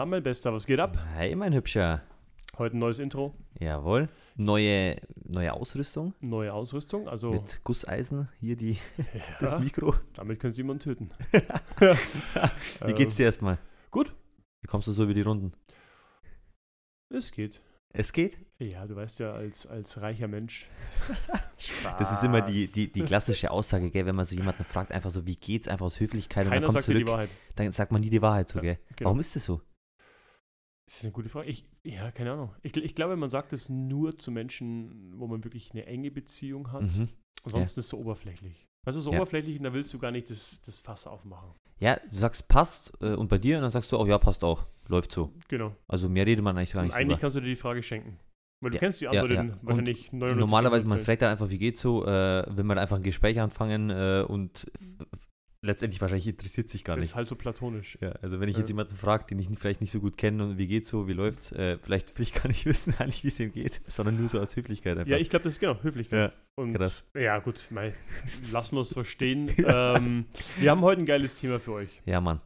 Na, mein Bester, was geht ab? Hey, mein Hübscher. Heute ein neues Intro, Jawohl. Neue, neue Ausrüstung neue Ausrüstung. Also, mit Gusseisen. Hier die, das ja, Mikro. damit können Sie jemanden töten. Wie geht's dir erstmal? Gut, Wie kommst du so über die Runden? es geht. Es geht. Ja, du weißt ja, als, als reicher Mensch. Spaß. Das ist immer die, die, die klassische Aussage, gell, wenn man so jemanden fragt, einfach so, wie geht's, einfach aus Höflichkeit und Keiner dann kommt sagt dir die zurück, Wahrheit. dann sagt man nie die Wahrheit so, Ja, gell? genau. Warum ist das so? Das ist eine gute Frage. Ich, ja, keine Ahnung. Ich, ich glaube, man sagt es nur zu Menschen, wo man wirklich eine enge Beziehung hat. Mhm. Ansonsten ist es so oberflächlich. Also so Ja. oberflächlich und da willst du gar nicht das, das Fass aufmachen. Ja, du sagst passt äh, und bei dir und dann sagst du auch, ja, passt auch. Läuft so. Genau. Also mehr redet man eigentlich gar Und nicht eigentlich drüber. kannst du dir die Frage schenken. Weil du Ja, kennst die ja, Antwort ja. Und wahrscheinlich 99 Normalerweise, man fragt dann einfach, wie geht's so, äh, will man einfach ein Gespräch anfangen äh, und letztendlich wahrscheinlich interessiert sich gar Das nicht. ist halt so platonisch. Ja, also wenn ich jetzt jemanden frage, den ich vielleicht nicht so gut kenne und wie geht's so, wie läuft's, äh, vielleicht will ich gar nicht wissen eigentlich, wie es ihm geht, sondern nur so aus Höflichkeit einfach. Ja, ich glaube, das ist genau Höflichkeit. Ja, Und krass. ja, gut, mei, lassen wir es so stehen. ähm, wir haben heute ein geiles Thema für euch. Ja, Mann.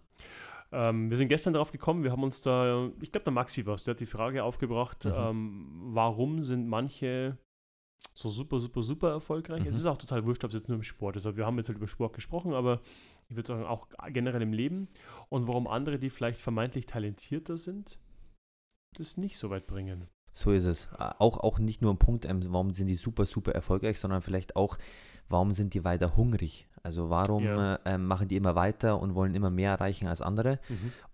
Ähm, wir sind gestern darauf gekommen, wir haben uns da, ich glaube, der Maxi war der hat die Frage aufgebracht, Mhm. ähm, warum sind manche so super, super, super erfolgreich? Mhm. Es ist auch total wurscht, ob es jetzt nur im Sport ist. Also wir haben jetzt halt über Sport gesprochen, aber ich würde sagen, auch generell im Leben. Und warum andere, die vielleicht vermeintlich talentierter sind, das nicht so weit bringen. So ist es. Auch, auch nicht nur ein Punkt, ähm, warum sind die super, super erfolgreich, sondern vielleicht auch, warum sind die weiter hungrig? Also warum Ja. äh, ähm, machen die immer weiter und wollen immer mehr erreichen als andere?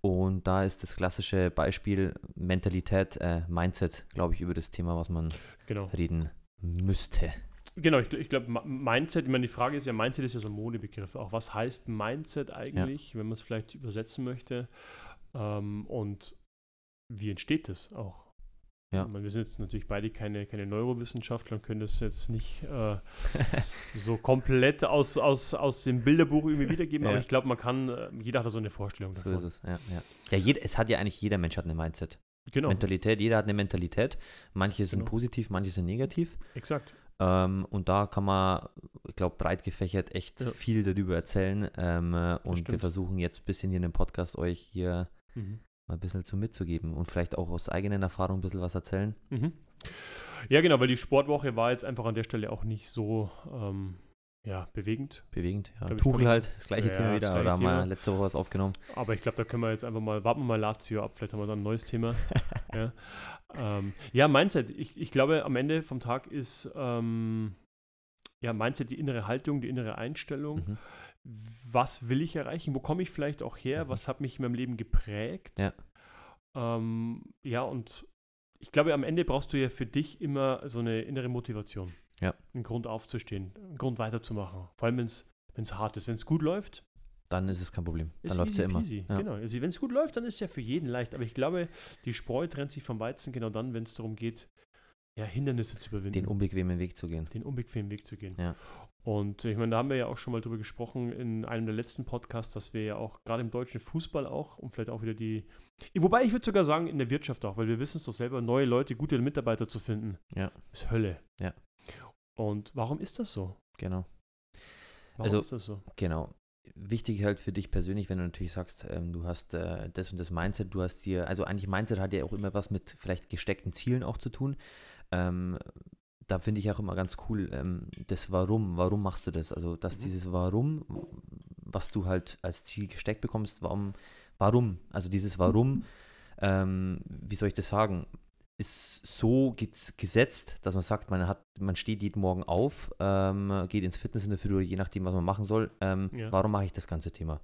Und da ist das klassische Beispiel Mentalität, äh, Mindset, glaube ich, über das Thema, was man Genau. reden müsste. Genau, ich, ich glaube, Mindset, ich meine, die Frage ist ja, Mindset ist ja so ein Modebegriff. Auch was heißt Mindset eigentlich, wenn man es vielleicht übersetzen möchte? Ähm, und wie entsteht das auch? Ja. Meine, wir sind jetzt natürlich beide keine, keine Neurowissenschaftler und können das jetzt nicht äh, so komplett aus, aus, aus dem Bilderbuch irgendwie wiedergeben, Ja. aber ich glaube, man kann, äh, jeder hat da so eine Vorstellung So davon. ist es, ja. Ja, ja jeder, es hat ja eigentlich jeder Mensch hat eine Mindset. Genau, Mentalität, jeder hat eine Mentalität. Manche sind Genau. positiv, manche sind negativ. exakt. Ähm, und da kann man, ich glaube, breit gefächert echt Ja. viel darüber erzählen. Ähm, äh, und wir versuchen jetzt ein bisschen hier in dem Podcast euch hier Mhm. mal ein bisschen zu mitzugeben und vielleicht auch aus eigenen Erfahrungen ein bisschen was erzählen. Mhm. Ja, genau, weil die Sportwoche war jetzt einfach an der Stelle auch nicht so ähm, ja, bewegend. Bewegend, ja. Glaub Tuchel halt, das gleiche Ja, Thema wieder, gleiche oder haben wir letzte Woche was aufgenommen. Aber ich glaube, da können wir jetzt einfach mal, warten wir mal Lazio ab, vielleicht haben wir dann ein neues Thema. ja. Ähm, ja, Mindset. Ich, ich glaube, am Ende vom Tag ist ähm, ja, Mindset die innere Haltung, die innere Einstellung. Mhm. Was will ich erreichen? Wo komme ich vielleicht auch her? Mhm. Was hat mich in meinem Leben geprägt? Ja. Ähm, ja, und ich glaube, am Ende brauchst du ja für dich immer so eine innere Motivation. Ja. Einen Grund aufzustehen, einen Grund weiterzumachen. Vor allem, wenn es hart ist. Wenn es gut läuft, Dann ist es kein Problem. Dann läuft es ja immer. Ja. Genau. Also, wenn es gut läuft, dann ist es ja für jeden leicht. Aber ich glaube, die Spreu trennt sich vom Weizen genau dann, wenn es darum geht, ja, Hindernisse zu überwinden. Den unbequemen Weg zu gehen. den unbequemen Weg zu gehen. Ja. Und ich meine, da haben wir ja auch schon mal drüber gesprochen in einem der letzten Podcasts, dass wir ja auch gerade im deutschen Fußball auch und vielleicht auch wieder die. Wobei ich würde sogar sagen, in der Wirtschaft auch, weil wir wissen es doch selber, neue Leute, gute Mitarbeiter zu finden, Ja. ist Hölle. Ja. Und warum ist das so? Genau. Warum Also- ist das so? Genau. Wichtig halt für dich persönlich, wenn du natürlich sagst, ähm, du hast äh, das und das Mindset, du hast dir, also eigentlich Mindset hat ja auch immer was mit vielleicht gesteckten Zielen auch zu tun. Ähm, da finde ich auch immer ganz cool, ähm, das Warum, warum machst du das? Also, dass Mhm. dieses Warum, was du halt als Ziel gesteckt bekommst, warum, warum, also dieses Warum, ähm, wie soll ich das sagen, ist so gesetzt, dass man sagt, man hat, man steht jeden Morgen auf, ähm, geht ins Fitness in der Früh oder je nachdem, was man machen soll. Ähm, Ja. Warum mache ich das ganze Thema?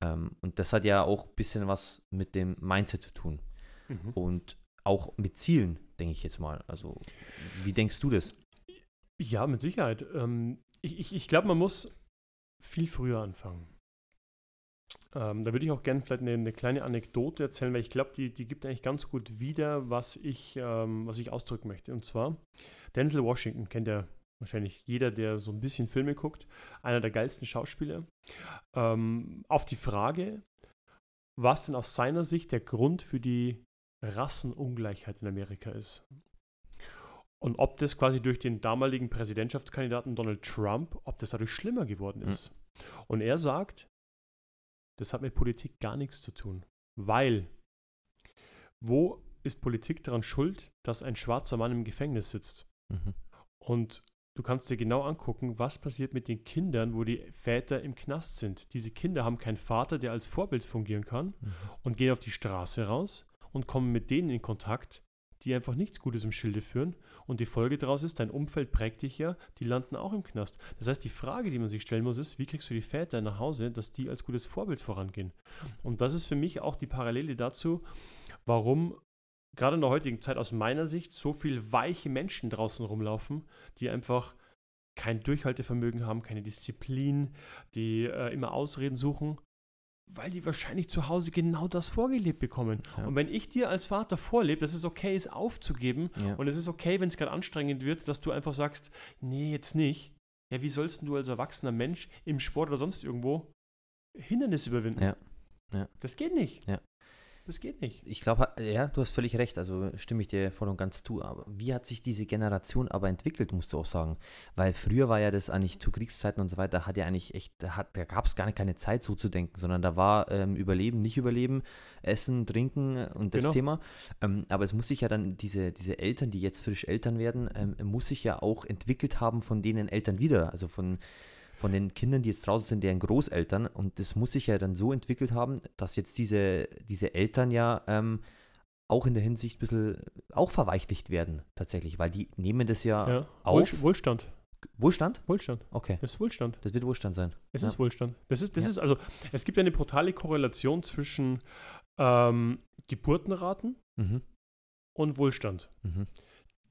Ähm, und das hat ja auch ein bisschen was mit dem Mindset zu tun Mhm. und auch mit Zielen, denke ich jetzt mal. Also, wie denkst du das? Ja, mit Sicherheit. Ähm, ich ich, ich glaube, man muss viel früher anfangen. Ähm, da würde ich auch gerne vielleicht eine, eine kleine Anekdote erzählen, weil ich glaube, die, die gibt eigentlich ganz gut wieder, was ich, ähm, was ich ausdrücken möchte. Und zwar, Denzel Washington kennt ja wahrscheinlich jeder, der so ein bisschen Filme guckt, einer der geilsten Schauspieler. Ähm, auf die Frage, was denn aus seiner Sicht der Grund für die Rassenungleichheit in Amerika ist. Und ob das quasi durch den damaligen Präsidentschaftskandidaten Donald Trump, ob das dadurch schlimmer geworden Mhm. ist. Und er sagt, das hat mit Politik gar nichts zu tun, weil wo ist Politik daran schuld, dass ein schwarzer Mann im Gefängnis sitzt? Mhm. Und du kannst dir genau angucken, was passiert mit den Kindern, wo die Väter im Knast sind. Diese Kinder haben keinen Vater, der als Vorbild fungieren kann Mhm. und gehen auf die Straße raus und kommen mit denen in Kontakt, die einfach nichts Gutes im Schilde führen. Und die Folge daraus ist, dein Umfeld prägt dich ja, die landen auch im Knast. Das heißt, die Frage, die man sich stellen muss, ist, wie kriegst du die Väter nach Hause, dass die als gutes Vorbild vorangehen? Und das ist für mich auch die Parallele dazu, warum gerade in der heutigen Zeit aus meiner Sicht so viel weiche Menschen draußen rumlaufen, die einfach kein Durchhaltevermögen haben, keine Disziplin, die äh, immer Ausreden suchen, weil die wahrscheinlich zu Hause genau das vorgelebt bekommen. Ja. Und wenn ich dir als Vater vorlebe, dass es okay ist, aufzugeben Ja. und es ist okay, wenn es gerade anstrengend wird, dass du einfach sagst, nee, jetzt nicht. Ja, wie sollst du als erwachsener Mensch im Sport oder sonst irgendwo Hindernisse überwinden? Ja. Ja. Das geht nicht. Ja. Das geht nicht. Ich glaube, ja, du hast völlig recht, also stimme ich dir voll und ganz zu. Aber wie hat sich diese Generation aber entwickelt, musst du auch sagen? Weil früher war ja das eigentlich zu Kriegszeiten und so weiter, hat ja eigentlich echt, da, hat, da gab es gar nicht keine Zeit so zu denken, sondern da war ähm, Überleben, nicht Überleben, Essen, Trinken und das Genau. Thema. Ähm, aber es muss sich ja dann, diese, diese Eltern, die jetzt frisch Eltern werden, ähm, muss sich ja auch entwickelt haben von denen Eltern wieder, also von von den Kindern, die jetzt draußen sind, deren Großeltern. Und das muss sich ja dann so entwickelt haben, dass jetzt diese, diese Eltern ja ähm, auch in der Hinsicht ein bisschen auch verweichlicht werden, tatsächlich, weil die nehmen das ja, Ja. auf. Wohlst- Wohlstand. Wohlstand? Wohlstand. Okay, Das ist Wohlstand. das wird Wohlstand sein. Es Ja. ist Wohlstand. Das ist, das Ja. ist also, es gibt eine brutale Korrelation zwischen ähm, Geburtenraten Mhm. und Wohlstand. Mhm.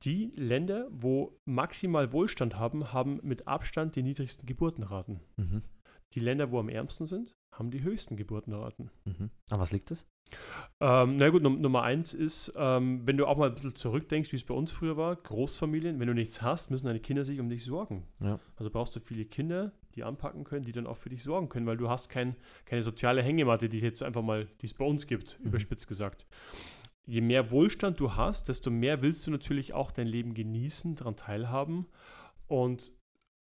Die Länder, wo maximal Wohlstand haben, haben mit Abstand die niedrigsten Geburtenraten. Mhm. Die Länder, wo am ärmsten sind, haben die höchsten Geburtenraten. Mhm. An was liegt das? Ähm, na gut, Num Nummer eins ist, ähm, wenn du auch mal ein bisschen zurückdenkst, wie es bei uns früher war, Großfamilien, wenn du nichts hast, müssen deine Kinder sich um dich sorgen. Ja. Also brauchst du viele Kinder, die anpacken können, die dann auch für dich sorgen können, weil du hast kein, keine soziale Hängematte, die jetzt einfach mal, die es bei uns gibt, Mhm. überspitzt gesagt. Je mehr Wohlstand du hast, desto mehr willst du natürlich auch dein Leben genießen, daran teilhaben. Und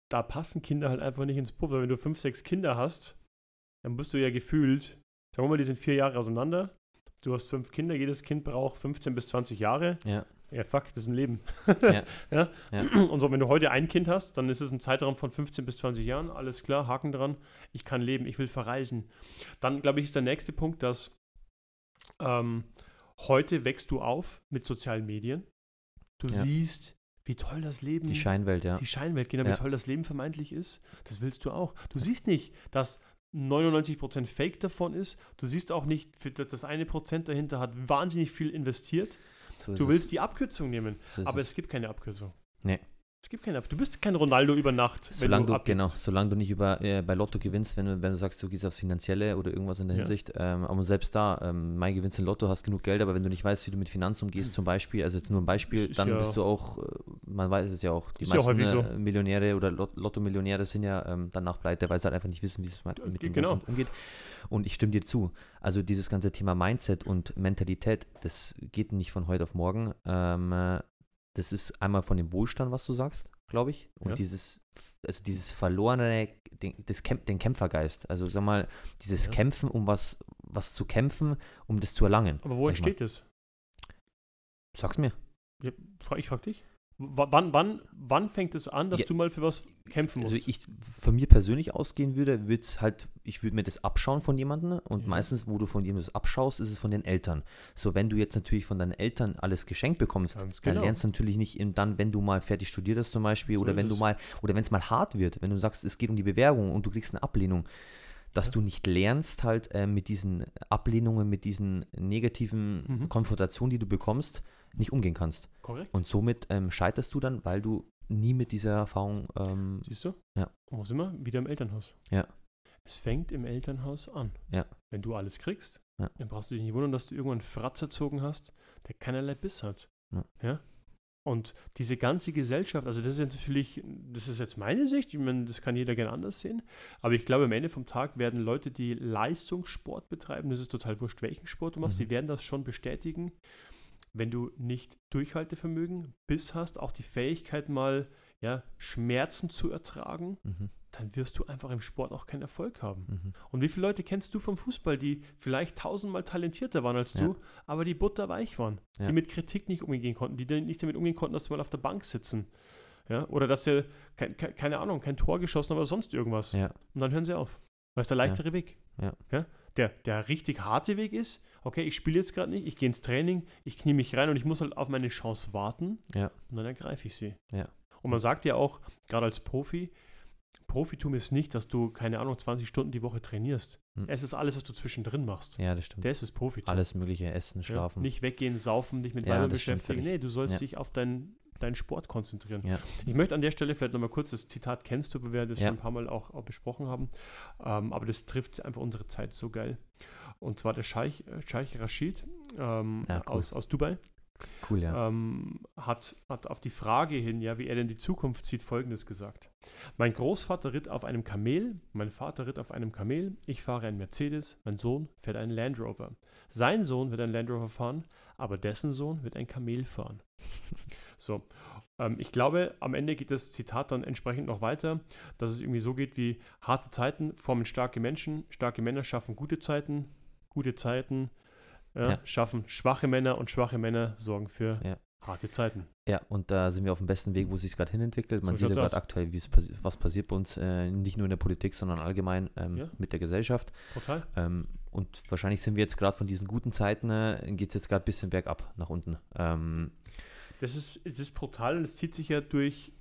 da passen Kinder halt einfach nicht ins. Weil Wenn du fünf, sechs Kinder hast, dann bist du ja gefühlt, sagen wir mal, die sind vier Jahre auseinander. Du hast fünf Kinder, jedes Kind braucht 15 bis 20 Jahre. Ja. Ja, fuck, das ist ein Leben. Ja. ja? Ja. Und so, wenn du heute ein Kind hast, dann ist es ein Zeitraum von 15 bis 20 Jahren. Alles klar, Haken dran. Ich kann leben, ich will verreisen. Dann, glaube ich, ist der nächste Punkt, dass ähm, heute wächst du auf mit sozialen Medien. Du Ja. siehst, wie toll das Leben Die Scheinwelt, ja. die Scheinwelt, genau, wie Ja. toll das Leben vermeintlich ist. Das willst du auch. Du siehst nicht, dass 99% Fake davon ist. Du siehst auch nicht, für das eine Prozent dahinter hat wahnsinnig viel investiert. So Du es. willst die Abkürzung nehmen, So aber es. es gibt keine Abkürzung. Nee. Es gibt keine Abkürzung. Du bist kein Ronaldo über Nacht. Solange du, abgibst. genau, solange du nicht über, äh, bei Lotto gewinnst, wenn du, wenn du sagst, du gehst aufs Finanzielle oder irgendwas in der Ja. Hinsicht, ähm, aber selbst da, ähm, mein gewinnst in Lotto, hast genug Geld, aber wenn du nicht weißt, wie du mit Finanzen umgehst, zum Beispiel, also jetzt nur ein Beispiel, dann ja- bist du auch, äh, man weiß es ja auch, die Ist ja meisten häufig so. äh, Millionäre oder Lot Lotto-Millionäre sind ja ähm, danach pleite, weil sie halt einfach nicht wissen, wie es mit dem genau. Ganzen umgeht. Und ich stimme dir zu. Also dieses ganze Thema Mindset und Mentalität, das geht nicht von heute auf morgen. Ähm, äh, das ist einmal von dem Wohlstand, was du sagst, glaube ich. Und Ja. dieses, also dieses verlorene, den, das Kämp den Kämpfergeist. Also sag mal, dieses Ja. Kämpfen, um was, was zu kämpfen, um das zu erlangen. Aber wo ich mal. entsteht das? Sag's mir. Ja, ich frage dich. Wann, wann, wann fängt es an, dass Ja. du mal für was kämpfen musst? Also ich von mir persönlich ausgehen würde, würde halt, ich würde mir das abschauen von jemandem und Ja. meistens, wo du von jemandem das abschaust, ist es von den Eltern. So, wenn du jetzt natürlich von deinen Eltern alles geschenkt bekommst, Ganz dann genau. lernst du natürlich nicht in, dann, wenn du mal fertig studiert hast zum Beispiel So oder wenn du es. mal, oder wenn es mal hart wird, wenn du sagst, es geht um die Bewerbung und du kriegst eine Ablehnung, dass Ja. du nicht lernst halt äh, mit diesen Ablehnungen, mit diesen negativen Mhm. Konfrontationen, die du bekommst, nicht umgehen kannst. Korrekt. Und somit ähm, scheiterst du dann, weil du nie mit dieser Erfahrung ähm, Siehst du? Ja. Und wo sind wir? Wieder im Elternhaus. Ja. Es fängt im Elternhaus an. Ja. Wenn du alles kriegst, Ja. dann brauchst du dich nicht wundern, dass du irgendwann einen Fratz erzogen hast, der keinerlei Biss hat. Ja. Und diese ganze Gesellschaft, also das ist jetzt natürlich, das ist jetzt meine Sicht, ich meine, das kann jeder gerne anders sehen, aber ich glaube, am Ende vom Tag werden Leute, die Leistungssport betreiben, das ist total wurscht, welchen Sport du machst, Mhm. die werden das schon bestätigen, wenn du nicht Durchhaltevermögen, Biss hast, auch die Fähigkeit mal, ja, Schmerzen zu ertragen, mhm. dann wirst du einfach im Sport auch keinen Erfolg haben. Mhm. Und wie viele Leute kennst du vom Fußball, die vielleicht tausendmal talentierter waren als Ja. du, aber die butterweich waren, Ja. die mit Kritik nicht umgehen konnten, die nicht damit umgehen konnten, dass sie mal auf der Bank sitzen. Ja? Oder dass sie, kein, keine Ahnung, kein Tor geschossen haben oder sonst irgendwas. Ja. Und dann hören sie auf. Weil es der leichtere Weg. Ja. Der, der richtig harte Weg ist, okay, ich spiele jetzt gerade nicht, ich gehe ins Training, ich knie mich rein und ich muss halt auf meine Chance warten Ja. und dann ergreife ich sie. Ja. Und man sagt ja auch, gerade als Profi, Profitum ist nicht, dass du, keine Ahnung, 20 Stunden die Woche trainierst. Hm. Es ist alles, was du zwischendrin machst. Ja, das stimmt. Das ist Profitum. Alles mögliche, Essen, Ja? Schlafen. Nicht weggehen, saufen, dich mit Ja, Weibern beschäftigen. Nee, du sollst Ja. dich auf deinen deinen Sport konzentrieren. Ja. Ich möchte an der Stelle vielleicht nochmal kurz das Zitat kennst du, weil wir das Ja. schon ein paar Mal auch, auch besprochen haben. Ähm, aber das trifft einfach unsere Zeit so geil. Und zwar der Scheich, äh, Scheich Rashid ähm, Ja, cool. aus, aus Dubai Cool, ja. ähm, hat, hat auf die Frage hin, ja, wie er denn die Zukunft sieht, folgendes gesagt. Mein Großvater ritt auf einem Kamel, mein Vater ritt auf einem Kamel, ich fahre einen Mercedes, mein Sohn fährt einen Land Rover. Sein Sohn wird einen Land Rover fahren, aber dessen Sohn wird ein Kamel fahren. so. Ähm, ich glaube, am Ende geht das Zitat dann entsprechend noch weiter, dass es irgendwie so geht wie harte Zeiten formen starke Menschen, starke Männer schaffen gute Zeiten, gute Zeiten ja, Ja. schaffen schwache Männer und schwache Männer sorgen für Ja. harte Zeiten. Ja, und da sind wir auf dem besten Weg, wo es sich gerade hinentwickelt. Man So sieht ja gerade aktuell, wie es passi was passiert bei uns, äh, nicht nur in der Politik, sondern allgemein ähm, Ja. mit der Gesellschaft. Total. Ähm, und wahrscheinlich sind wir jetzt gerade von diesen guten Zeiten, äh, geht es jetzt gerade ein bisschen bergab nach unten. Ähm, Das ist, das ist brutal und es zieht sich ja durch,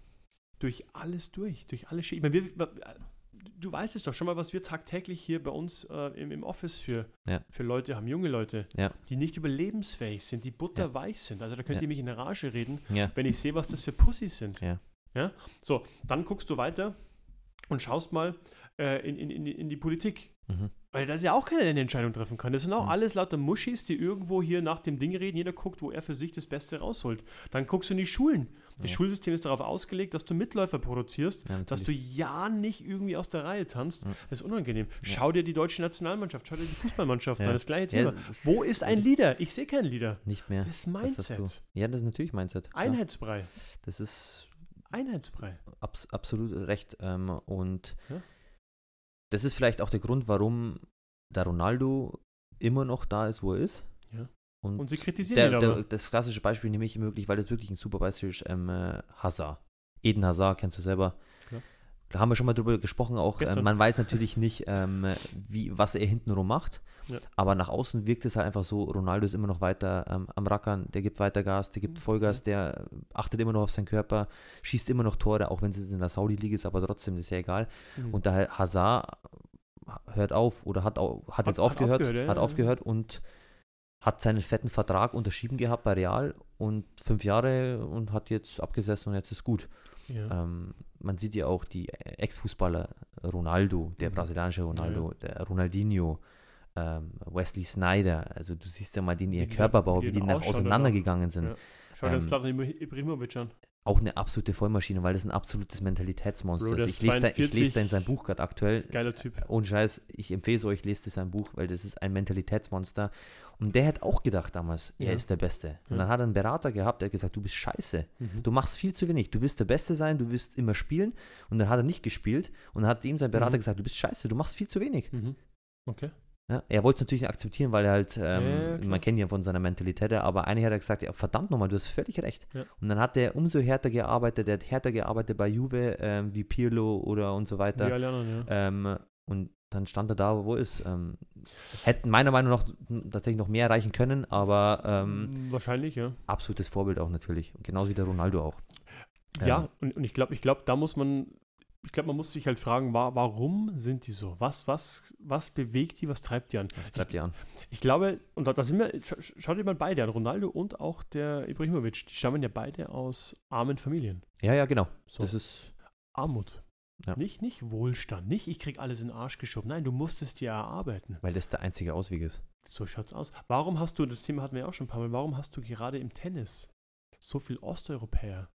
durch alles durch, durch alle Schichten. Ich meine, wir- du weißt es doch schon mal, was wir tagtäglich hier bei uns äh, im, im Office für, Ja. für Leute haben, junge Leute, Ja. die nicht überlebensfähig sind, die butterweich sind. Also da könnt Ja. ihr mich in der Rage reden, ja, wenn ich sehe, was das für Pussys sind. Ja. ja? So, dann guckst du weiter und schaust mal äh, in, in, in, die- in die Politik. mhm. Weil da ist ja auch keiner, der eine Entscheidung treffen kann. Das sind auch Mhm. alles lauter Muschis, die irgendwo hier nach dem Ding reden. Jeder guckt, wo er für sich das Beste rausholt. Dann guckst du in die Schulen. Das Ja. Schulsystem ist darauf ausgelegt, dass du Mitläufer produzierst, ja dass du ja nicht irgendwie aus der Reihe tanzt. Ja. Das ist unangenehm. Schau dir die deutsche Nationalmannschaft, schau dir die Fußballmannschaft an. Das gleiche Thema. das- Wo ist ein Leader? Ich sehe keinen Leader. nicht mehr. Das ist Mindset. du. Ja, das ist natürlich Mindset. Einheitsbrei. Das ist Einheitsbrei. abs absolut recht. Ähm, und das ist vielleicht auch der Grund, warum der Ronaldo immer noch da ist, wo er ist. Ja. Und, Und sie kritisieren der, ihn der, aber. Das klassische Beispiel nehme ich wirklich, weil das wirklich ein super Beispiel ist, ähm, äh, Hazard. Eden Hazard, kennst du selber. Klar. Da haben wir schon mal drüber gesprochen, auch ähm, man weiß natürlich nicht, ähm, wie, was er hintenrum macht, Ja. aber nach außen wirkt es halt einfach so, Ronaldo ist immer noch weiter ähm, am Rackern, der gibt weiter Gas, der gibt Vollgas, der achtet immer noch auf seinen Körper, schießt immer noch Tore, auch wenn es jetzt in der Saudi-Liga ist, aber trotzdem ist ja egal. Mhm. Und da Hazard hört auf oder hat, au- hat, Hat- jetzt hat aufgehört, aufgehört, ja, hat ja. aufgehört und hat seinen fetten Vertrag unterschrieben gehabt bei Real und fünf Jahre und hat jetzt abgesessen und jetzt ist gut. ja. Ähm, man sieht ja auch die Ex-Fußballer Ronaldo, der Mhm. brasilianische Ronaldo, der Ronaldinho, ähm, Wesley Snyder, also du siehst ja mal den ihr Körperbau, wie die nach auseinandergegangen sind. Ja. Schau dir ähm, das Zlatan Ibrahimovic an. Auch eine absolute Vollmaschine, weil das ein absolutes Mentalitätsmonster Bro, ist. Ich lese, da, ich 42. lese da in sein Buch gerade aktuell, Geiler Typ. ohne Scheiß, ich empfehle es euch, lest es sein Buch, weil das ist ein Mentalitätsmonster. Und der hat auch gedacht damals, er Ja. ist der Beste. Und dann hat er einen Berater gehabt, der hat gesagt, du bist scheiße. Mhm. Du machst viel zu wenig. Du wirst der Beste sein, du wirst immer spielen. Und dann hat er nicht gespielt. Und dann hat ihm sein Berater Mhm. gesagt, du bist scheiße, du machst viel zu wenig. Mhm. Okay. Ja, er wollte es natürlich nicht akzeptieren, weil er halt, ähm, Ja, man kennt ihn ja von seiner Mentalität, aber eigentlich hat er gesagt, ja, verdammt nochmal, du hast völlig recht. Und dann hat er umso härter gearbeitet, der hat härter gearbeitet bei Juve, ähm, wie Pirlo oder und so weiter. alle anderen, ja. Ähm, und dann stand er da, wo er ist. Ähm, hätten meiner Meinung nach tatsächlich noch mehr erreichen können, aber ähm, Wahrscheinlich, ja. absolutes Vorbild auch natürlich. Genauso wie der Ronaldo auch. Ja, Ähm, und, und ich glaube, ich glaube, da muss man, ich glaube, man muss sich halt fragen, wa warum sind die so? Was, was, was bewegt die, was treibt die an? Das treibt die an. Ich glaube, und da, da sind wir, scha schau dir mal beide an, Ronaldo und auch der Ibrahimovic, die stammen ja beide aus armen Familien. Ja, ja, genau. So. Das ist, Armut. Ja. Nicht, nicht Wohlstand, nicht ich krieg alles in den Arsch geschoben. Nein, du musst es dir erarbeiten. weil das der einzige Ausweg ist. So schaut's aus. Warum hast du, das Thema hatten wir ja auch schon ein paar Mal, warum hast du gerade im Tennis so viel Osteuropäer,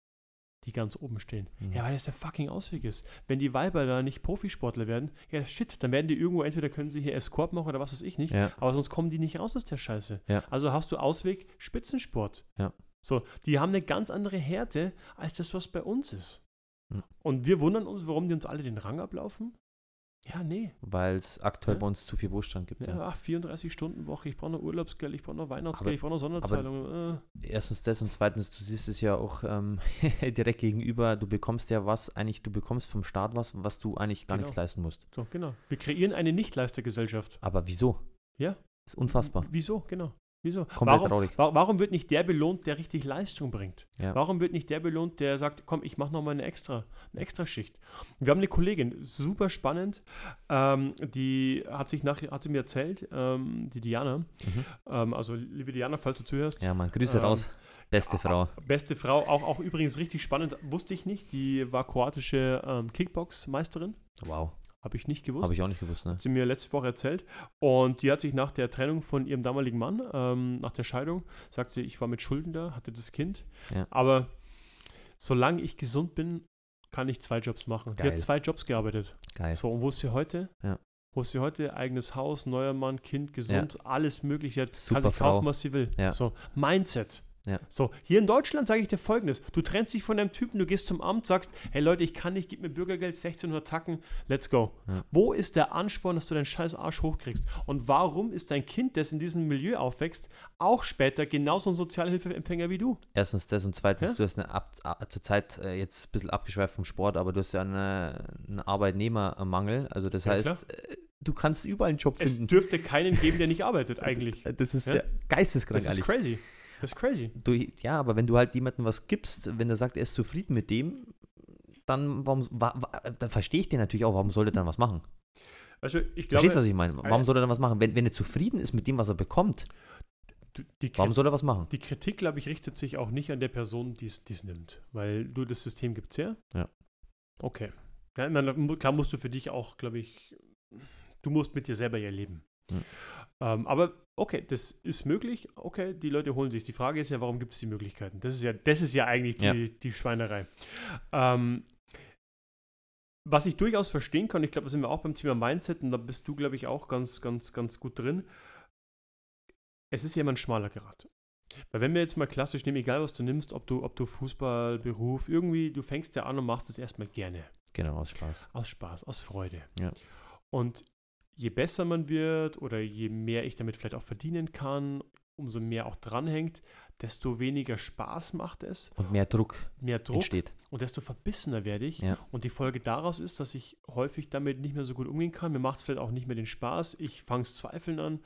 die ganz oben stehen? Mhm. Ja, weil das der fucking Ausweg ist. Wenn die Weiber da nicht Profisportler werden, ja shit, dann werden die irgendwo, entweder können sie hier Escort machen oder was weiß ich nicht, Ja, aber sonst kommen die nicht raus aus der Scheiße. Ja. Also hast du Ausweg Spitzensport. Ja. So, die haben eine ganz andere Härte als das, was bei uns ist. Hm. Und wir wundern uns, warum die uns alle den Rang ablaufen. Ja, nee. Weil es aktuell ja? bei uns zu viel Wohlstand gibt. Ja, ja. Ach, 34 Stunden Woche, ich brauche noch Urlaubsgeld, ich brauche noch Weihnachtsgeld, aber, ich brauche noch Sonderzahlungen. Äh. Erstens das und zweitens, du siehst es ja auch ähm, direkt gegenüber, du bekommst ja was, eigentlich, du bekommst vom Staat was, was du eigentlich gar genau. nichts leisten musst. So, genau. Wir kreieren eine Nichtleistergesellschaft. Aber wieso? Ja. Ist unfassbar. Wieso, genau. Wieso? Komplett warum, traurig. Warum wird nicht der belohnt, der richtig Leistung bringt? Ja. Warum wird nicht der belohnt, der sagt, komm, ich mache nochmal eine extra, eine extra Schicht? Wir haben eine Kollegin, super spannend, ähm, die hat sich nach, hat sie mir erzählt, ähm, die Diana. Mhm. Ähm, also, liebe Diana, falls du zuhörst. Ja, man, Grüße ähm, raus. Beste Frau. Beste Frau, auch, auch übrigens richtig spannend, wusste ich nicht. Die war kroatische ähm, Kickbox-Meisterin. Wow. Habe ich nicht gewusst. Habe ich auch nicht gewusst, ne? Hat sie mir letzte Woche erzählt. Und die hat sich nach der Trennung von ihrem damaligen Mann, ähm, nach der Scheidung, sagt sie, ich war mit Schulden da, hatte das Kind. Ja. Aber solange ich gesund bin, kann ich zwei Jobs machen. Geil. Die hat zwei Jobs gearbeitet. Geil. So, und wo ist sie heute? Ja. Wo ist sie heute? Eigenes Haus, neuer Mann, Kind, gesund, ja. alles mögliche. Sie kann sich kaufen, was sie will. Ja. So, Mindset. Ja. So, hier in Deutschland sage ich dir folgendes: Du trennst dich von deinem Typen, du gehst zum Amt, sagst, hey Leute, ich kann nicht, gib mir Bürgergeld, 1600 Tacken, let's go. Ja. Wo ist der Ansporn, dass du deinen scheiß Arsch hochkriegst? Und warum ist dein Kind, das in diesem Milieu aufwächst, auch später genauso ein Sozialhilfeempfänger wie du? Erstens das und zweitens, ja? du hast eine Ab zur Zeit äh, jetzt ein bisschen abgeschweift vom Sport, aber du hast ja eine, einen Arbeitnehmermangel. Also das heißt, äh, du kannst überall einen Job finden. Es dürfte keinen geben, der nicht arbeitet, eigentlich. Das ist ja, geisteskrank. Das ist crazy. Das ist crazy. Du, ja, aber wenn du halt jemandem was gibst, wenn er sagt, er ist zufrieden mit dem, dann, warum, wa, wa, dann verstehe ich den natürlich auch, warum soll er dann was machen? Also ich glaube, Verstehst du, was ich meine? Warum soll er dann was machen? Wenn, wenn er zufrieden ist mit dem, was er bekommt, warum soll er was machen? Die Kritik, glaube ich, richtet sich auch nicht an der Person, die es nimmt, weil du das System gibt es ja. Ja. Okay. Ja, meine, klar musst du für dich auch, glaube ich, du musst mit dir selber ja leben. Hm. Ähm, aber okay, das ist möglich. Okay, die Leute holen sich. Die Frage ist ja, warum gibt es die Möglichkeiten? Das ist ja, das ist ja eigentlich die, ja. die Schweinerei. Ähm, was ich durchaus verstehen kann, ich glaube, da sind wir auch beim Thema Mindset und da bist du, glaube ich, auch ganz, ganz, ganz gut drin. Es ist ja immer ein schmaler Grad. Weil wenn wir jetzt mal klassisch nehmen, egal was du nimmst, ob du, ob du Fußball, Beruf, irgendwie, du fängst ja an und machst es erstmal gerne. Genau, aus Spaß. Aus Spaß, aus Freude. Ja. Und je besser man wird oder je mehr ich damit vielleicht auch verdienen kann, umso mehr auch dranhängt, desto weniger Spaß macht es. Und mehr Druck, mehr Druck entsteht. Und desto verbissener werde ich. Ja. Und die Folge daraus ist, dass ich häufig damit nicht mehr so gut umgehen kann. Mir macht es vielleicht auch nicht mehr den Spaß. Ich fange es zweifeln an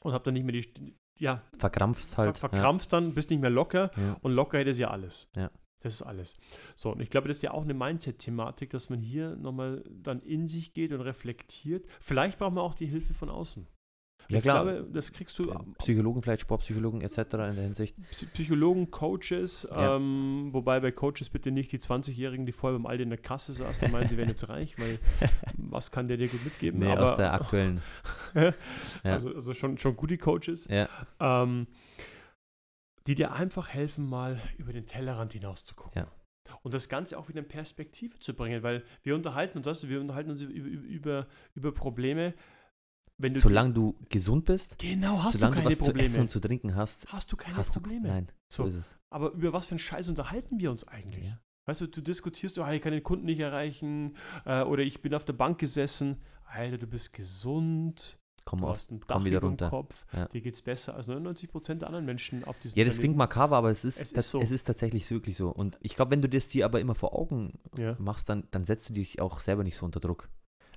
und habe dann nicht mehr die, ja. Verkrampft halt. Ver verkrampft ja. dann, bist nicht mehr locker. Ja. Und locker hätte es ja alles. Ja. Das ist alles. So, und ich glaube, das ist ja auch eine Mindset-Thematik, dass man hier nochmal dann in sich geht und reflektiert. Vielleicht braucht man auch die Hilfe von außen. Ja, ich klar. glaube, das kriegst du. Psychologen, vielleicht Sportpsychologen etc. in der Hinsicht. Psychologen, Coaches, ja. ähm, wobei bei Coaches bitte nicht die 20-Jährigen, die vorher beim Aldi in der Kasse saßen und meinen, sie wären jetzt reich, weil was kann der dir gut mitgeben? Nee, Aber, aus der aktuellen. also, also schon, schon gute Coaches. Ja. Ähm, die dir einfach helfen, mal über den Tellerrand hinaus zu gucken. Ja. Und das Ganze auch wieder in Perspektive zu bringen, weil wir unterhalten uns, weißt du, wir unterhalten uns über, über, über Probleme. Wenn du solange du gesund bist, genau, hast solange du keine du was Probleme. zu essen und zu trinken hast, hast du keine hast Probleme. Du, nein, so, so ist es. Aber über was für einen Scheiß unterhalten wir uns eigentlich? Ja. Weißt du, du diskutierst, oh, ich kann den Kunden nicht erreichen äh, oder ich bin auf der Bank gesessen. Alter, du bist gesund, komm, du auf, hast ein Dach komm wieder runter. Kopf, Ja. dir geht es besser als 99% der anderen Menschen auf diesem Ja, das Planeten. klingt makaber, aber es ist, Es ist das, so. es ist tatsächlich wirklich so. Und ich glaube, wenn du das dir aber immer vor Augen Ja. machst, dann, dann setzt du dich auch selber nicht so unter Druck.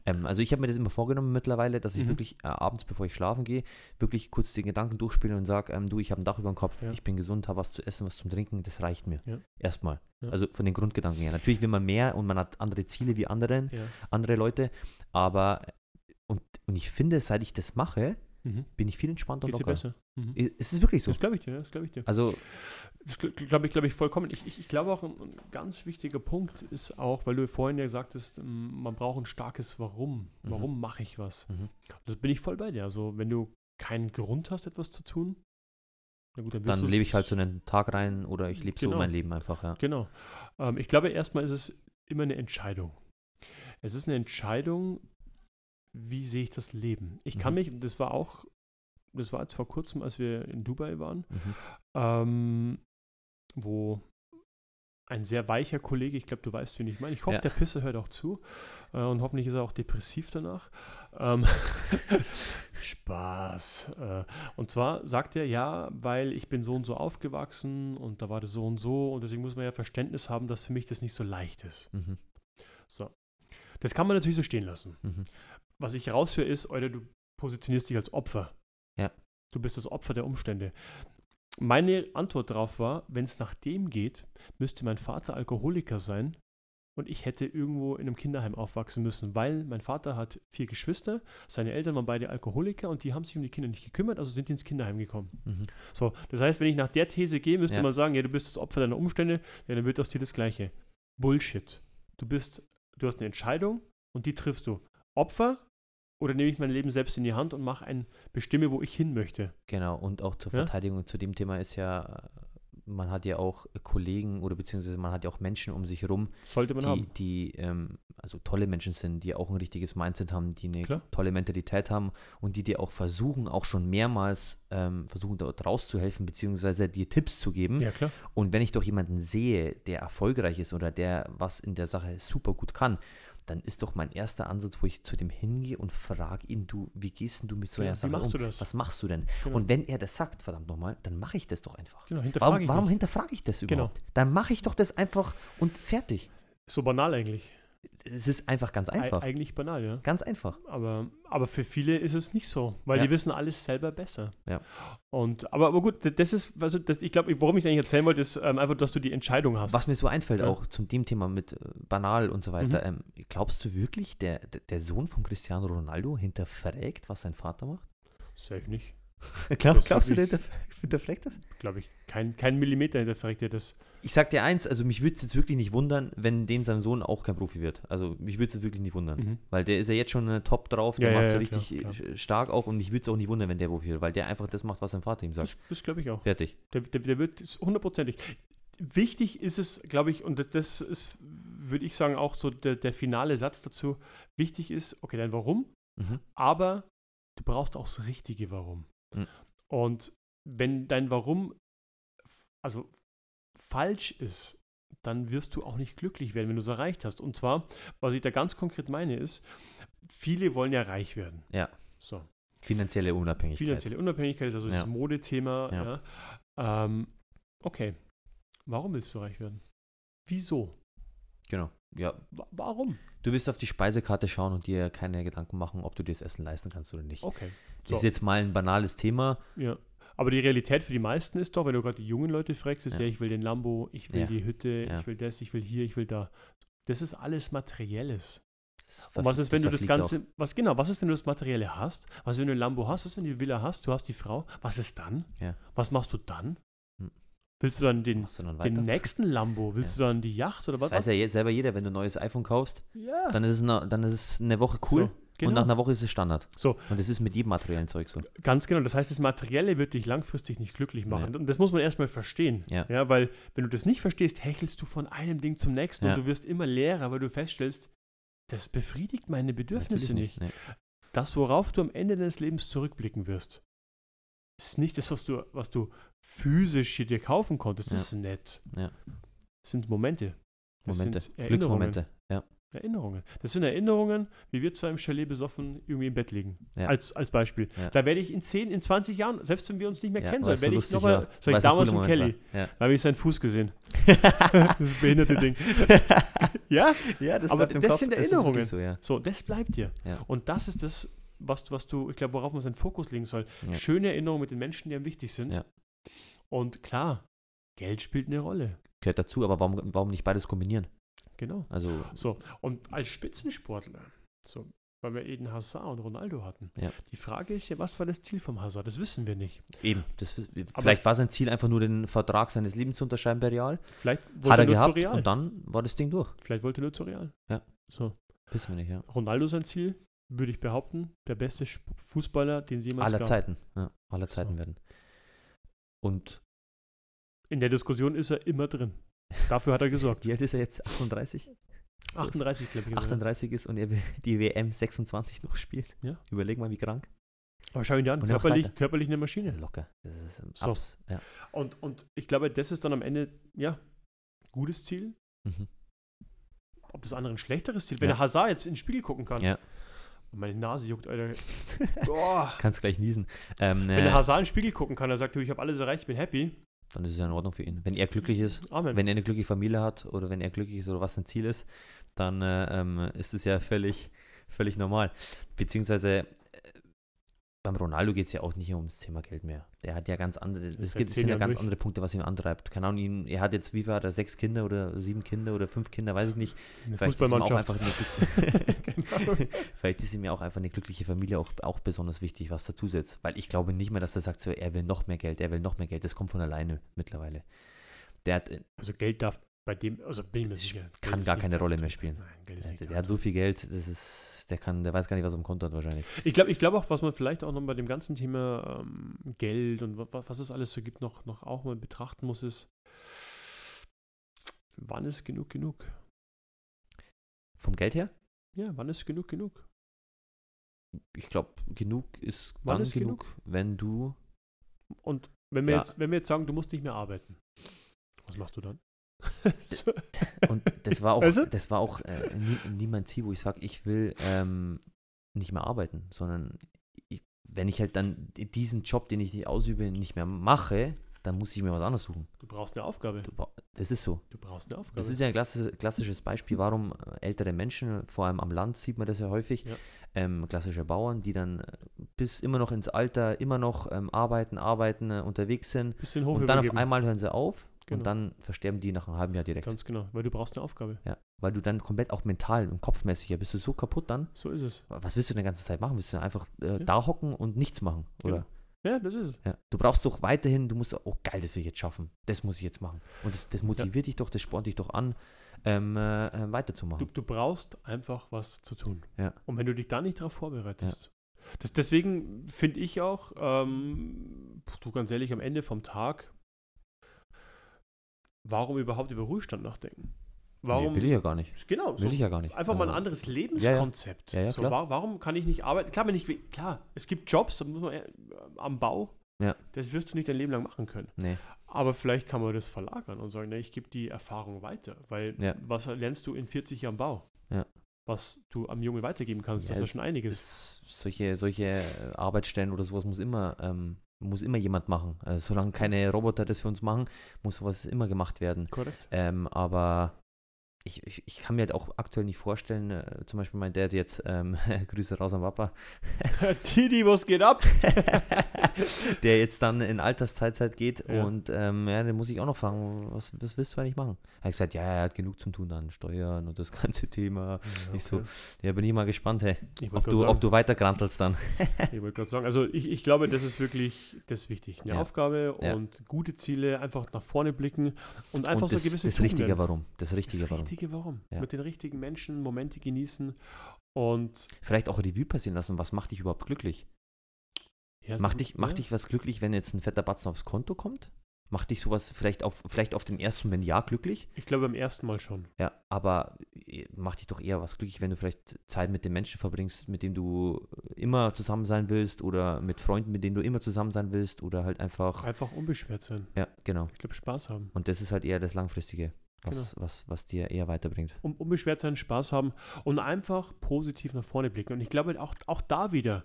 Ähm, also ich habe mir das immer vorgenommen mittlerweile, dass ich Mhm. wirklich äh, abends, bevor ich schlafen gehe, wirklich kurz den Gedanken durchspiele und sage, ähm, du, ich habe ein Dach über dem Kopf, Ja. ich bin gesund, habe was zu essen, was zum Trinken, das reicht mir. Ja. Erstmal. Ja. Also von den Grundgedanken her. Natürlich will man mehr und man hat andere Ziele wie anderen, andere Leute, aber und, und ich finde, seit ich das mache, Mhm. bin ich viel entspannter und Geht dir locker. besser. Mhm. Es ist wirklich so. Das glaube ich dir, das glaube ich dir. Also, Das glaube ich, glaube ich, vollkommen. Ich, ich, ich glaube auch, ein, ganz wichtiger Punkt ist auch, weil du vorhin ja sagtest, ähm, man braucht ein starkes Warum. Mhm. Warum mache ich was? mhm. Das bin ich voll bei dir. Also, wenn du keinen Grund hast, etwas zu tun, gut, dann, dann lebe ich halt so einen Tag rein oder ich lebe so Genau. mein Leben einfach, ja. Genau. Ähm, ich glaube, erstmal ist es immer eine Entscheidung. Es ist eine Entscheidung, wie sehe ich das Leben? Ich kann Mhm. mich, das war auch, das war jetzt vor kurzem, als wir in Dubai waren, Mhm. ähm, wo ein sehr weicher Kollege. Ich glaube, du weißt, wen ich meine. Ich hoffe, Ja. der Pisser hört auch zu. Äh, und hoffentlich ist er auch depressiv danach. Ähm, Spaß. Äh, und zwar sagt er, ja, weil ich bin so und so aufgewachsen und da war das so und so. Und deswegen muss man ja Verständnis haben, dass für mich das nicht so leicht ist. Mhm. So. Das kann man natürlich so stehen lassen. Mhm. Was ich raushöre ist, oder du positionierst dich als Opfer. Ja. Du bist das Opfer der Umstände. Meine Antwort darauf war, wenn es nach dem geht, müsste mein Vater Alkoholiker sein und ich hätte irgendwo in einem Kinderheim aufwachsen müssen, weil mein Vater hat vier Geschwister, seine Eltern waren beide Alkoholiker und die haben sich um die Kinder nicht gekümmert, also sind die ins Kinderheim gekommen. Mhm. So, das heißt, wenn ich nach der These gehe, müsste Ja. man sagen, ja, du bist das Opfer deiner Umstände, ja, dann wird aus dir das Gleiche. Bullshit. Du bist, du hast eine Entscheidung und die triffst du. Opfer oder nehme ich mein Leben selbst in die Hand und mache ein, bestimme, wo ich hin möchte. Genau, und auch zur Ja? Verteidigung zu dem Thema ist ja, man hat ja auch Kollegen oder beziehungsweise man hat ja auch Menschen um sich herum, Sollte man die, haben. die ähm, also tolle Menschen sind, die auch ein richtiges Mindset haben, die eine Klar. tolle Mentalität haben und die dir auch versuchen, auch schon mehrmals ähm, versuchen, dort rauszuhelfen, beziehungsweise dir Tipps zu geben. Ja, klar. Und wenn ich doch jemanden sehe, der erfolgreich ist oder der was in der Sache super gut kann, dann ist doch mein erster Ansatz, wo ich zu dem hingehe und frage ihn, du, wie gehst denn du mit so Ja, einer wie Sache machst um? du das? Was machst du denn? Genau. Und wenn er das sagt, verdammt nochmal, dann mache ich das doch einfach. Genau, Warum, warum hinterfrage ich das Genau. überhaupt? Dann mache ich doch das einfach und fertig. So banal eigentlich. Es ist einfach ganz einfach. Ei- eigentlich banal, ja. Ganz einfach. Aber, aber für viele ist es nicht so, weil Ja. die wissen alles selber besser. Ja. Und, aber, aber gut, das ist, also das, ich glaube, worum ich es eigentlich erzählen wollte, ist ähm, einfach, dass du die Entscheidung hast. Was mir so einfällt, Ja. auch zum dem Thema mit äh, banal und so weiter, ähm, glaubst du wirklich, der, der Sohn von Cristiano Ronaldo hinterfragt, was sein Vater macht? Safe nicht. Glaub, glaubst du, der hinterf- hinterfragt das? Glaube ich. Kein, kein Millimeter hinterfragt dir das. Ich sag dir eins, also mich würde es jetzt wirklich nicht wundern, wenn den sein Sohn auch kein Profi wird. Also mich würde es jetzt wirklich nicht wundern. Mhm. Weil der ist ja jetzt schon top drauf, der Ja, macht es ja, ja richtig klar, äh, stark auch und mich würde es auch nicht wundern, wenn der Profi wird, weil der einfach das macht, was sein Vater ihm sagt. Das, das glaube ich auch. Fertig. Der, der, der wird hundertprozentig. Wichtig ist es, glaube ich, und das- das ist, würde ich sagen, auch so der, der finale Satz dazu. Wichtig ist, okay, dein Warum, Mhm. aber du brauchst auch das richtige Warum. Mhm. Und wenn dein Warum also falsch ist, dann wirst du auch nicht glücklich werden, wenn du es erreicht hast. Und zwar, was ich da ganz konkret meine, ist, viele wollen ja reich werden. Ja. So. Finanzielle Unabhängigkeit. Finanzielle Unabhängigkeit ist also Ja. das Modethema. Ja. Ja. Ähm, okay. Warum willst du reich werden? Wieso? Genau. Ja. Wa- Warum? Du wirst auf die Speisekarte schauen und dir keine Gedanken machen, ob du dir das Essen leisten kannst oder nicht. Okay. Das So. ist jetzt mal ein banales Thema. Ja. Aber die Realität für die meisten ist doch, wenn du gerade die jungen Leute fragst, ist Ja. ja, ich will den Lambo, ich will Ja. die Hütte, Ja. ich will das, ich will hier, ich will da. Das ist alles Materielles. Das Und was ist, wenn du das verfliegt auch. Ganze, was genau, was ist, wenn du das Materielle hast? Was, wenn du ein Lambo hast? Was, wenn du die Villa hast? Du hast die Frau. Was ist dann? Was machst du dann? Hm. Willst du dann den, du dann den nächsten Lambo? Willst du dann die Yacht oder das was? weiß ja je- selber jeder, wenn du ein neues iPhone kaufst, dann ist es eine, dann ist es eine Woche cool So, genau. und nach einer Woche ist es Standard. So. Und das ist mit jedem materiellen Zeug so. Ganz genau. Das heißt, das Materielle wird dich langfristig nicht glücklich machen. Nee. Und das muss man erstmal verstehen. Ja. ja. Weil, wenn du das nicht verstehst, hechelst du von einem Ding zum nächsten Ja. und du wirst immer leerer, weil du feststellst, das befriedigt meine Bedürfnisse Natürlich nicht. Nee. Das, worauf du am Ende deines Lebens zurückblicken wirst, ist nicht das, was du, was du physisch hier dir kaufen konntest. Das Ja. ist nett. Ja. Das sind Momente. Das Momente. sind. Glücksmomente. Ja. Erinnerungen. Das sind Erinnerungen, wie wir zu einem Chalet besoffen irgendwie im Bett liegen. Ja. Als, als Beispiel. Ja. Da werde ich in 10, in 20 Jahren, selbst wenn wir uns nicht mehr Ja, kennen sollen, es so werde ich nochmal, sag ich damals mit Kelly, da habe ich seinen Fuß gesehen. das behinderte Ding. ja, ja, das Aber das Kopf. sind Das Erinnerungen. wirklich So, so, das bleibt dir. Ja. Und das ist das, was, was du, ich glaube, worauf man seinen Fokus legen soll. Schöne Erinnerungen mit den Menschen, die einem wichtig sind. Und klar, Geld spielt eine Rolle. Gehört dazu, aber warum, warum nicht beides kombinieren? Genau. Also, So, und als Spitzensportler, so, weil wir Eden Hazard und Ronaldo hatten, Ja. die Frage ist ja, was war das Ziel vom Hazard? Das wissen wir nicht. eben. Das, vielleicht war sein Ziel einfach nur den Vertrag seines Lebens zu unterschreiben bei Real. Vielleicht wollte Hat er nur gehabt zu Real. und dann war das Ding durch. Vielleicht wollte er nur zu Real. Ja. So, Wissen wir nicht, ja. Ronaldo sein Ziel, würde ich behaupten, der beste Fußballer, den es jemals Aller gab. Zeiten. Ja, aller Zeiten So. werden. Und In der Diskussion ist er immer drin. Dafür hat er gesorgt. wie alt ist er jetzt? 38? 38, glaube ich. ist er. 38 ist und er will die WM 26 noch spielt. Ja. Überleg mal, wie krank. Aber schau ihn dir an, er körperlich, körperlich eine Maschine. Locker. Das ist ein So. Abs. Ja. Und, und ich glaube, das ist dann am Ende, ja, gutes Ziel. Mhm. Ob das andere ein schlechteres Ziel, wenn Ja. der Hazard jetzt in den Spiegel gucken kann. Ja. Und meine Nase juckt, Alter. Kannst gleich niesen. Ähm, Wenn der äh, Hazard in den Spiegel gucken kann, er sagt, du, ich habe alles erreicht, ich bin happy. Dann ist es ja in Ordnung für ihn. Wenn er glücklich ist, Amen. wenn er eine glückliche Familie hat oder wenn er glücklich ist oder was sein Ziel ist, dann äh, ähm, ist es ja völlig, völlig normal. Beziehungsweise beim Ronaldo geht es ja auch nicht ums Thema Geld mehr. Der hat ja ganz andere, es gibt ja ganz durch. andere Punkte, was ihn antreibt. Keine Ahnung, ihn, er hat jetzt, wie hat er, sechs Kinder oder sieben Kinder oder fünf Kinder, weiß ich nicht. Eine Vielleicht ist ihm auch einfach eine, Ahnung. Vielleicht ist ihm ja auch einfach eine glückliche Familie auch, auch besonders wichtig, was dazusetzt. Weil ich glaube nicht mehr, dass er sagt, so, er will noch mehr Geld, er will noch mehr Geld. Das kommt von alleine mittlerweile. Der hat, äh, Also Geld darf bei dem, also bin ich mir sicher. Kann gar keine Rolle mehr spielen. Nein, Geld ist der der hat so viel Geld, das ist, der kann, der weiß gar nicht, was er im Konto hat wahrscheinlich. Ich glaube ich glaub auch, was man vielleicht auch noch bei dem ganzen Thema ähm, Geld und wa- wa- was es alles so gibt, noch, noch auch mal betrachten muss, ist, wann ist genug genug? Vom Geld her? Ja, wann ist genug genug? Ich glaube, genug ist Wann dann ist genug, wenn du. Und wenn wir, Ja. jetzt, wenn wir jetzt sagen, du musst nicht mehr arbeiten, was machst du dann? so, Und das war auch, das war auch äh, nie, nie mein Ziel, wo ich sage, ich will ähm, nicht mehr arbeiten, sondern ich, wenn ich halt dann diesen Job, den ich nicht ausübe, nicht mehr mache, dann muss ich mir was anderes suchen. du brauchst eine Aufgabe. Du Das ist so. Du brauchst eine Aufgabe. Das ist ja ein klassi- klassisches Beispiel, warum äh, ältere Menschen, vor allem am Land sieht man das ja häufig, Ja. ähm, klassische Bauern, die dann bis immer noch ins Alter immer noch ähm, arbeiten, arbeiten, äh, unterwegs sind bisschen hoch und dann auf übergeben. einmal hören sie auf Genau. und dann versterben die nach einem halben Jahr direkt. Ganz genau, weil du brauchst eine Aufgabe. Ja, weil du dann komplett auch mental und kopfmäßig, ja, bist du so kaputt dann. So ist es. Was willst du denn die ganze Zeit machen? Willst du einfach äh, Ja. da hocken und nichts machen? Oder? Genau. Ja, das ist es. Ja. Du brauchst doch weiterhin, du musst, oh geil, das will ich jetzt schaffen. Das muss ich jetzt machen. Und das, das motiviert dich doch, das spornt dich doch an, ähm, äh, äh, Du, weiterzumachen. du brauchst einfach was zu tun. Ja. Und wenn du dich da nicht darauf vorbereitest. Das, deswegen finde ich auch, ähm, du ganz ehrlich, am Ende vom Tag, warum überhaupt über Ruhestand nachdenken? Warum? Nee, will ich ja gar nicht. Genau, so Will ich ja gar nicht. einfach mal ein anderes Lebenskonzept. Ja, ja, so, klar. wa warum kann ich nicht arbeiten? Klar, wenn ich will, klar, es gibt Jobs, da muss man äh, am Bau, Ja. das wirst du nicht dein Leben lang machen können. Nee. Aber vielleicht kann man das verlagern und sagen, ne, ich gebe die Erfahrung weiter. Weil Ja. was lernst du in 40 Jahren Bau? Ja. Was du am Junge weitergeben kannst, Ja, das ist ja schon einiges. Es, solche, solche äh, Arbeitsstellen oder sowas muss immer, ähm, muss immer jemand machen. Also, solange keine Roboter das für uns machen, muss sowas immer gemacht werden. Korrekt. Ähm, aber ich, ich, ich kann mir halt auch aktuell nicht vorstellen, äh, zum Beispiel mein Dad jetzt, ähm, Grüße raus an Papa, Didi, was geht ab? der jetzt dann in Altersteilzeit geht Ja. und ähm, ja, den muss ich auch noch fragen, was, was willst du eigentlich machen? Er hat gesagt, ja, er hat genug zum tun an Steuern und das ganze Thema. Ich so, Ja, bin ich mal gespannt, hey, ob du, gerade ob sagen, du weiter grantelst dann. ich wollte gerade sagen, also ich, ich glaube, das ist wirklich das ist wichtig. Eine Ja. Aufgabe Ja. und gute Ziele, einfach nach vorne blicken und einfach und so das, gewisse das richtige. Warum. Das richtige Warum. Richtige Warum. Ja. Mit den richtigen Menschen Momente genießen und Vielleicht auch Revue passieren lassen, was macht dich überhaupt glücklich? ja, Macht so- dich, macht dich was glücklich, wenn jetzt ein fetter Batzen aufs Konto kommt? Macht dich sowas vielleicht auf, vielleicht auf den ersten Moment ja glücklich? Ich glaube beim ersten Mal schon. Ja, aber äh, macht dich doch eher was glücklich, wenn du vielleicht Zeit mit den Menschen verbringst, mit denen du immer zusammen sein willst oder mit Freunden, mit denen du immer zusammen sein willst oder halt einfach. Einfach unbeschwert sein. Ja, genau. Ich glaube Spaß haben. Und das ist halt eher das Langfristige, was, Genau. was, was dir eher weiterbringt. um, unbeschwert sein, Spaß haben und einfach positiv nach vorne blicken. Und ich glaube auch, auch da wieder,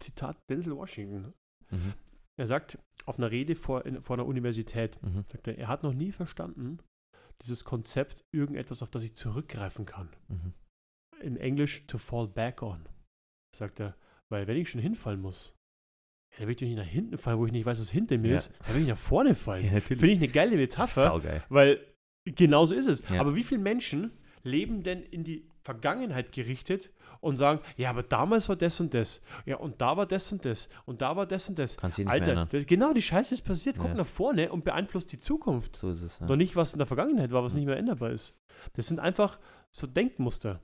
Zitat Denzel Washington, Mhm. er sagt auf einer Rede vor, in, vor einer Universität, Mhm. sagt er, er hat noch nie verstanden, dieses Konzept, irgendetwas, auf das ich zurückgreifen kann. Mhm. In Englisch to fall back on. Sagt er, weil wenn ich schon hinfallen muss, ja, dann will ich nicht nach hinten fallen, wo ich nicht weiß, was hinter mir Ja. ist, dann will ich nach vorne fallen. Ja. Finde ich eine geile Metapher. Saugeil. Weil genauso ist es. Ja. Aber wie viele Menschen leben denn in die Vergangenheit gerichtet und sagen, ja, aber damals war das und das. Ja, und da war das und das. Und da war das und das. Kannst dich nicht mehr Alter, ändern. das, genau, die Scheiße ist passiert. Guck Ja. nach vorne und beeinflusst die Zukunft. So ist es. Ja. Doch nicht, was in der Vergangenheit war, was Ja. nicht mehr änderbar ist. Das sind einfach so Denkmuster.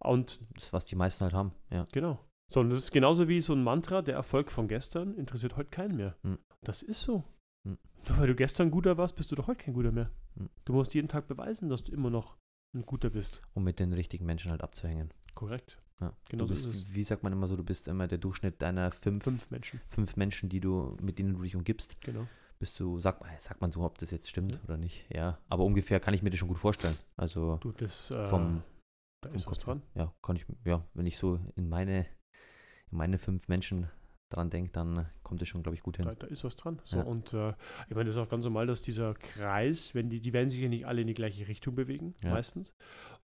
Und Das ist, was die meisten halt haben. Ja. genau. So, und das ist genauso wie so ein Mantra, der Erfolg von gestern interessiert heute keinen mehr. Hm. Das ist so. Nur weil du gestern guter warst, bist du doch heute kein guter mehr. Hm. Du musst jeden Tag beweisen, dass du immer noch ein guter bist. Um mit den richtigen Menschen halt abzuhängen. Korrekt. Ja. Genau du so bist, ist es. Wie sagt man immer so, du bist immer der Durchschnitt deiner fünf, Fünf Menschen. fünf Menschen, die du, mit denen du dich umgibst. Genau. bist du, sagt, sagt man so, ob das jetzt stimmt Ja. oder nicht, ja. Aber ungefähr kann ich mir das schon gut vorstellen. Also Du, das, äh, vom, da vom ist was Kopf dran. Ja, kann ich, ja, wenn ich so in meine, in meine fünf Menschen dran denke, dann kommt es schon, glaube ich, gut hin. Da, da ist was dran. So, Ja. und äh, ich meine, das ist auch ganz normal, dass dieser Kreis, wenn die, die werden sich ja nicht alle in die gleiche Richtung bewegen, Ja. meistens.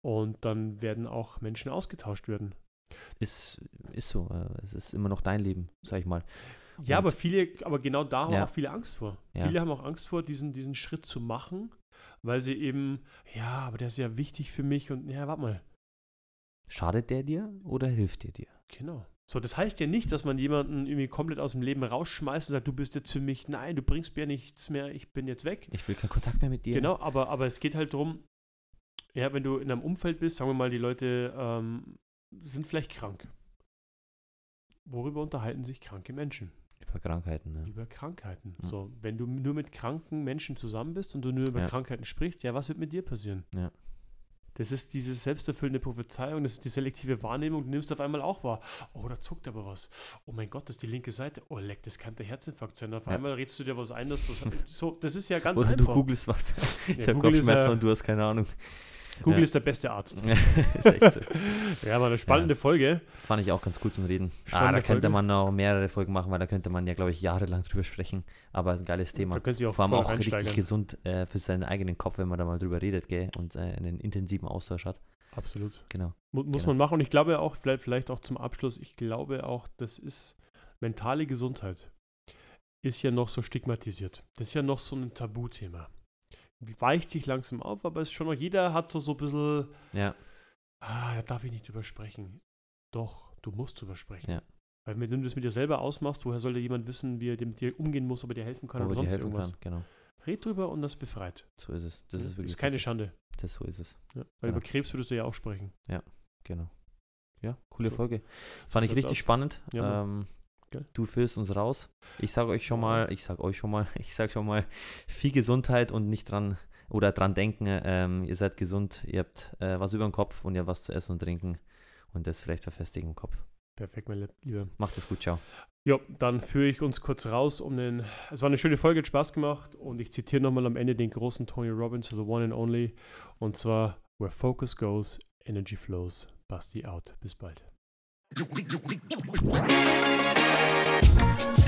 Und dann werden auch Menschen ausgetauscht werden. Ist, ist so. äh, Es ist immer noch dein Leben, sag ich mal. Ja, Und- aber viele, aber genau da haben auch viele Angst vor. Ja. Viele haben auch Angst vor, diesen, diesen Schritt zu machen, weil sie eben, ja, aber der ist ja wichtig für mich und ja, warte mal. Schadet der dir oder hilft der dir? Genau. So, das heißt ja nicht, dass man jemanden irgendwie komplett aus dem Leben rausschmeißt und sagt, du bist jetzt für mich, nein, du bringst mir nichts mehr, ich bin jetzt weg. Ich will keinen Kontakt mehr mit dir. Genau, aber, aber es geht halt darum, ja, wenn du in einem Umfeld bist, sagen wir mal, die Leute ähm, sind vielleicht krank. Worüber unterhalten sich kranke Menschen? Über Krankheiten, ne? Über Krankheiten. Mhm. So, wenn du nur mit kranken Menschen zusammen bist und du nur über Ja. Krankheiten sprichst, ja, was wird mit dir passieren? Ja. Das ist diese selbsterfüllende Prophezeiung, das ist die selektive Wahrnehmung. Du nimmst auf einmal auch wahr. Oh, da zuckt aber was. Oh mein Gott, das ist die linke Seite. Oh, leck, das kann der Herzinfarkt sein. Auf Ja. einmal redest du dir was ein, dass du so, das ist ja ganz Oder einfach. du googelst was. ich Ja, habe Kopfschmerzen äh, und du hast keine Ahnung. Google Ja. ist der beste Arzt. ist echt so. Ja, war eine spannende Folge. Fand ich auch ganz cool zum Reden. Ah, da könnte Folge. man noch mehrere Folgen machen, weil da könnte man ja, glaube ich, jahrelang drüber sprechen. Aber es ist ein geiles Thema. Da können Sie auch Vor allem auch richtig gesund äh, für seinen eigenen Kopf, wenn man da mal drüber redet, gell? Und äh, einen intensiven Austausch hat. Absolut. Genau. Mu muss Genau. man machen. Und ich glaube auch, vielleicht, vielleicht auch zum Abschluss, ich glaube auch, das ist mentale Gesundheit. Ist ja noch so stigmatisiert. Das ist ja noch so ein Tabuthema. Weicht sich langsam auf, aber es ist schon noch, jeder hat so, so ein bisschen, Ja, ah, da darf ich nicht drüber sprechen. Doch, du musst drüber sprechen. Ja. Weil wenn du das mit dir selber ausmachst, woher soll dir jemand wissen, wie er mit dir umgehen muss, ob er dir helfen kann wo oder sonst helfen irgendwas. kann. Genau. Red drüber und das befreit. So ist es. Das Ja, ist wirklich ist keine richtig. Schande. Das so ist es. Ja. Weil Genau. über Krebs würdest du ja auch sprechen. Genau. Ja, coole So. Folge. Fand ich richtig aus. spannend. Ja, ähm, Geil. du führst uns raus. Ich sage euch schon mal, ich sage euch schon mal, ich sage schon mal, viel Gesundheit und nicht dran oder dran denken, ähm, ihr seid gesund, ihr habt äh, was über den Kopf und ihr habt was zu essen und trinken und das vielleicht verfestigen im Kopf. Perfekt, mein Lieber. Macht es gut, ciao. Ja, dann führe ich uns kurz raus um den. Es war eine schöne Folge, hat Spaß gemacht und ich zitiere nochmal am Ende den großen Tony Robbins, the one and only. Und zwar: Where focus goes, energy flows. Basti out. Bis bald. Bye.